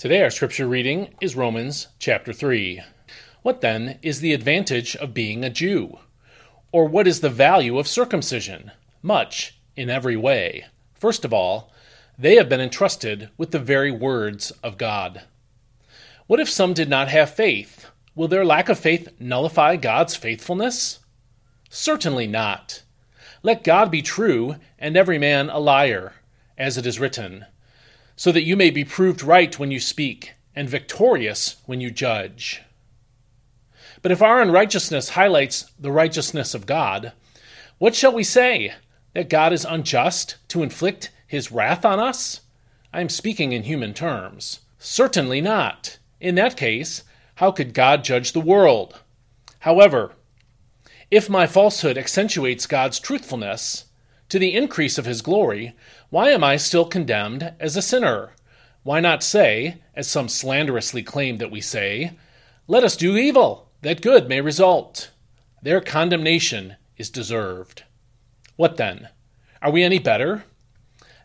Today, our scripture reading is Romans chapter 3. What then is the advantage of being a Jew? Or what is the value of circumcision? Much, in every way. First of all, they have been entrusted with the very words of God. What if some did not have faith? Will their lack of faith nullify God's faithfulness? Certainly not. Let God be true, and every man a liar, as it is written so that you may be proved right when you speak and victorious when you judge. But if our unrighteousness highlights the righteousness of God, what shall we say? That God is unjust to inflict his wrath on us? I am speaking in human terms. Certainly not. In that case, how could God judge the world? However, if my falsehood accentuates God's truthfulness, to the increase of his glory, why am I still condemned as a sinner? Why not say, as some slanderously claim that we say, Let us do evil, that good may result? Their condemnation is deserved. What then? Are we any better?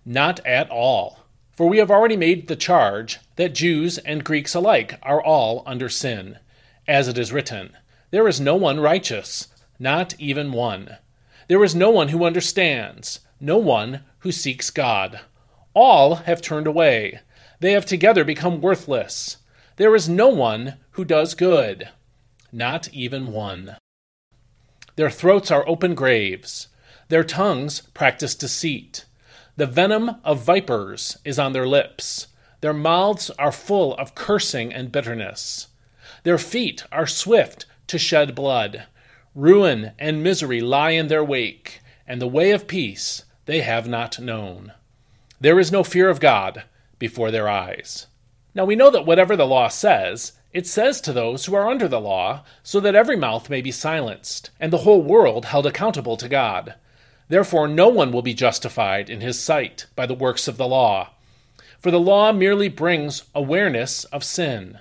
Not at all. For we have already made the charge that Jews and Greeks alike are all under sin. As it is written, There is no one righteous, not even one. There is no one who understands, no one who seeks God. All have turned away. They have together become worthless. There is no one who does good, not even one. Their throats are open graves. Their tongues practice deceit. The venom of vipers is on their lips. Their mouths are full of cursing and bitterness. Their feet are swift to shed blood. Ruin and misery lie in their wake, and the way of peace they have not known. There is no fear of God before their eyes. Now we know that whatever the law says, it says to those who are under the law, so that every mouth may be silenced, and the whole world held accountable to God. Therefore, no one will be justified in his sight by the works of the law, for the law merely brings awareness of sin.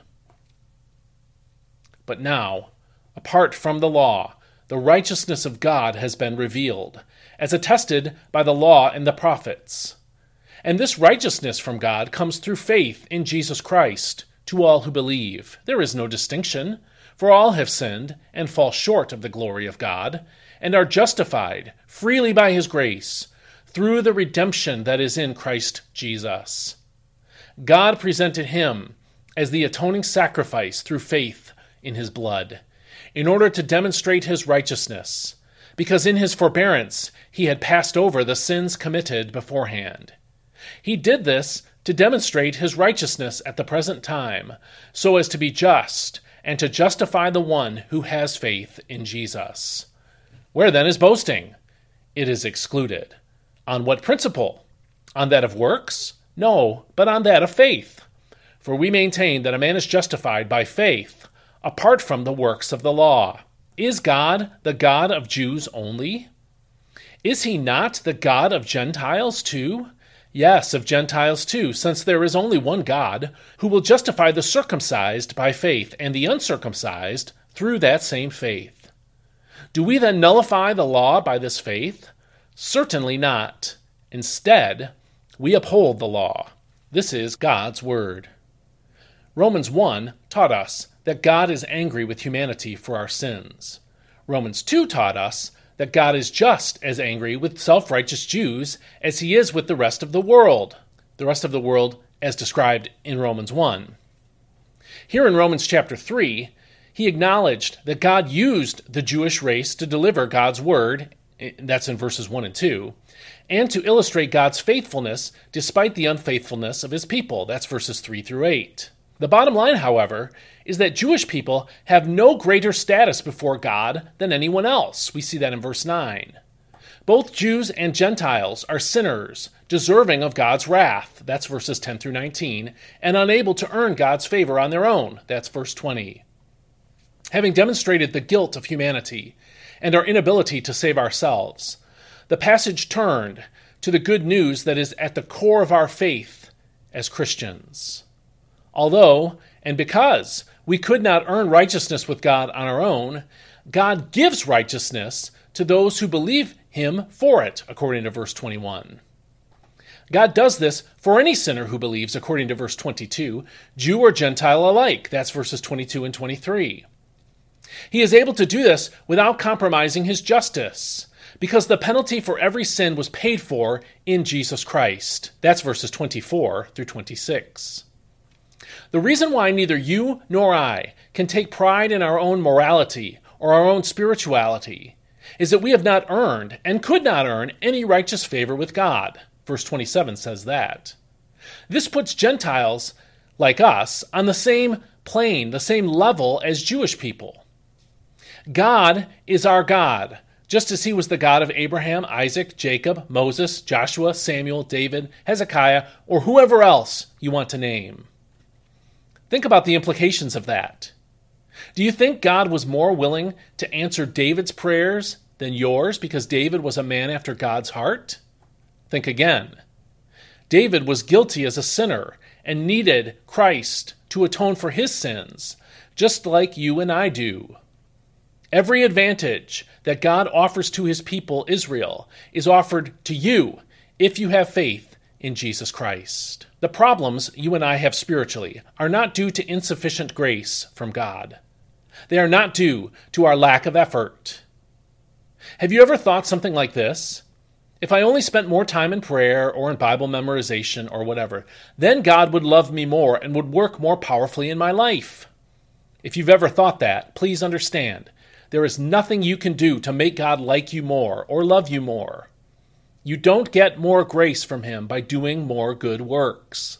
But now, apart from the law, the righteousness of God has been revealed, as attested by the law and the prophets. And this righteousness from God comes through faith in Jesus Christ to all who believe. There is no distinction, for all have sinned and fall short of the glory of God, and are justified freely by his grace through the redemption that is in Christ Jesus. God presented him as the atoning sacrifice through faith in his blood in order to demonstrate his righteousness, because in his forbearance he had passed over the sins committed beforehand. He did this to demonstrate his righteousness at the present time, so as to be just and to justify the one who has faith in Jesus. Where then is boasting? It is excluded. On what principle? On that of works? No, but on that of faith. For we maintain that a man is justified by faith apart from the works of the law. Is God the God of Jews only? Is he not the God of Gentiles too? Yes, of Gentiles too, since there is only one God, who will justify the circumcised by faith and the uncircumcised through that same faith. Do we then nullify the law by this faith? Certainly not. Instead, we uphold the law. This is God's Word. Romans 1 taught us that God is angry with humanity for our sins. Romans 2 taught us that God is just as angry with self righteous Jews as he is with the rest of the world, the rest of the world as described in Romans 1. Here in Romans chapter 3, he acknowledged that God used the Jewish race to deliver God's word, eh, that's in verses 1 and 2, and to illustrate God's faithfulness despite the unfaithfulness of his people, that's verses 3 through 8. The bottom line, however, is that Jewish people have no greater status before God than anyone else. We see that in verse 9. Both Jews and Gentiles are sinners, deserving of God's wrath. That's verses 10 through 19, and unable to earn God's favor on their own. That's verse 20. Having demonstrated the guilt of humanity and our inability to save ourselves, the passage turned to the good news that is at the core of our faith as Christians. Although, and because, we could not earn righteousness with God on our own, God gives righteousness to those who believe Him for it, according to verse 21. God does this for any sinner who believes, according to verse 22, Jew or Gentile alike. That's verses 22 and 23. He is able to do this without compromising his justice, because the penalty for every sin was paid for in Jesus Christ. That's verses 24 through 26. The reason why neither you nor I can take pride in our own morality or our own spirituality is that we have not earned and could not earn any righteous favor with God. Verse 27 says that. This puts Gentiles, like us, on the same plane, the same level as Jewish people. God is our God, just as he was the God of Abraham, Isaac, Jacob, Moses, Joshua, Samuel, David, Hezekiah, or whoever else you want to name. Think about the implications of that. Do you think God was more willing to answer David's prayers than yours because David was a man after God's heart? Think again. David was guilty as a sinner and needed Christ to atone for his sins, just like you and I do. Every advantage that God offers to his people, Israel, is offered to you if you have faith in Jesus Christ. The problems you and I have spiritually are not due to insufficient grace from God. They are not due to our lack of effort. Have you ever thought something like this? If I only spent more time in prayer or in Bible memorization or whatever, then God would love me more and would work more powerfully in my life. If you've ever thought that, please understand there is nothing you can do to make God like you more or love you more. You don't get more grace from Him by doing more good works.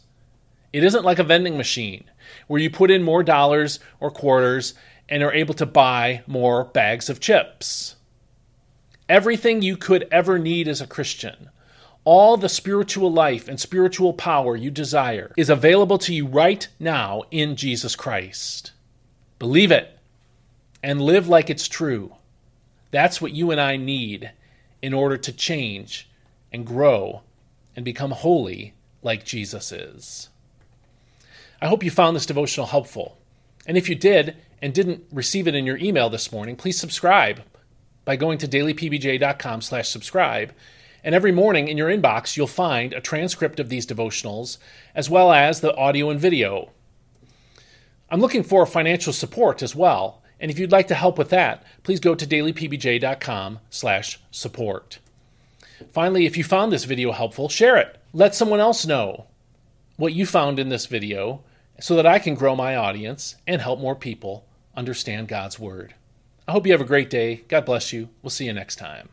It isn't like a vending machine where you put in more dollars or quarters and are able to buy more bags of chips. Everything you could ever need as a Christian, all the spiritual life and spiritual power you desire, is available to you right now in Jesus Christ. Believe it and live like it's true. That's what you and I need in order to change and grow and become holy like Jesus is. I hope you found this devotional helpful. And if you did and didn't receive it in your email this morning, please subscribe by going to dailypbj.com slash subscribe. And every morning in your inbox, you'll find a transcript of these devotionals, as well as the audio and video. I'm looking for financial support as well, and if you'd like to help with that, please go to dailypbj.com slash support. Finally, if you found this video helpful, share it. Let someone else know what you found in this video so that I can grow my audience and help more people understand God's Word. I hope you have a great day. God bless you. We'll see you next time.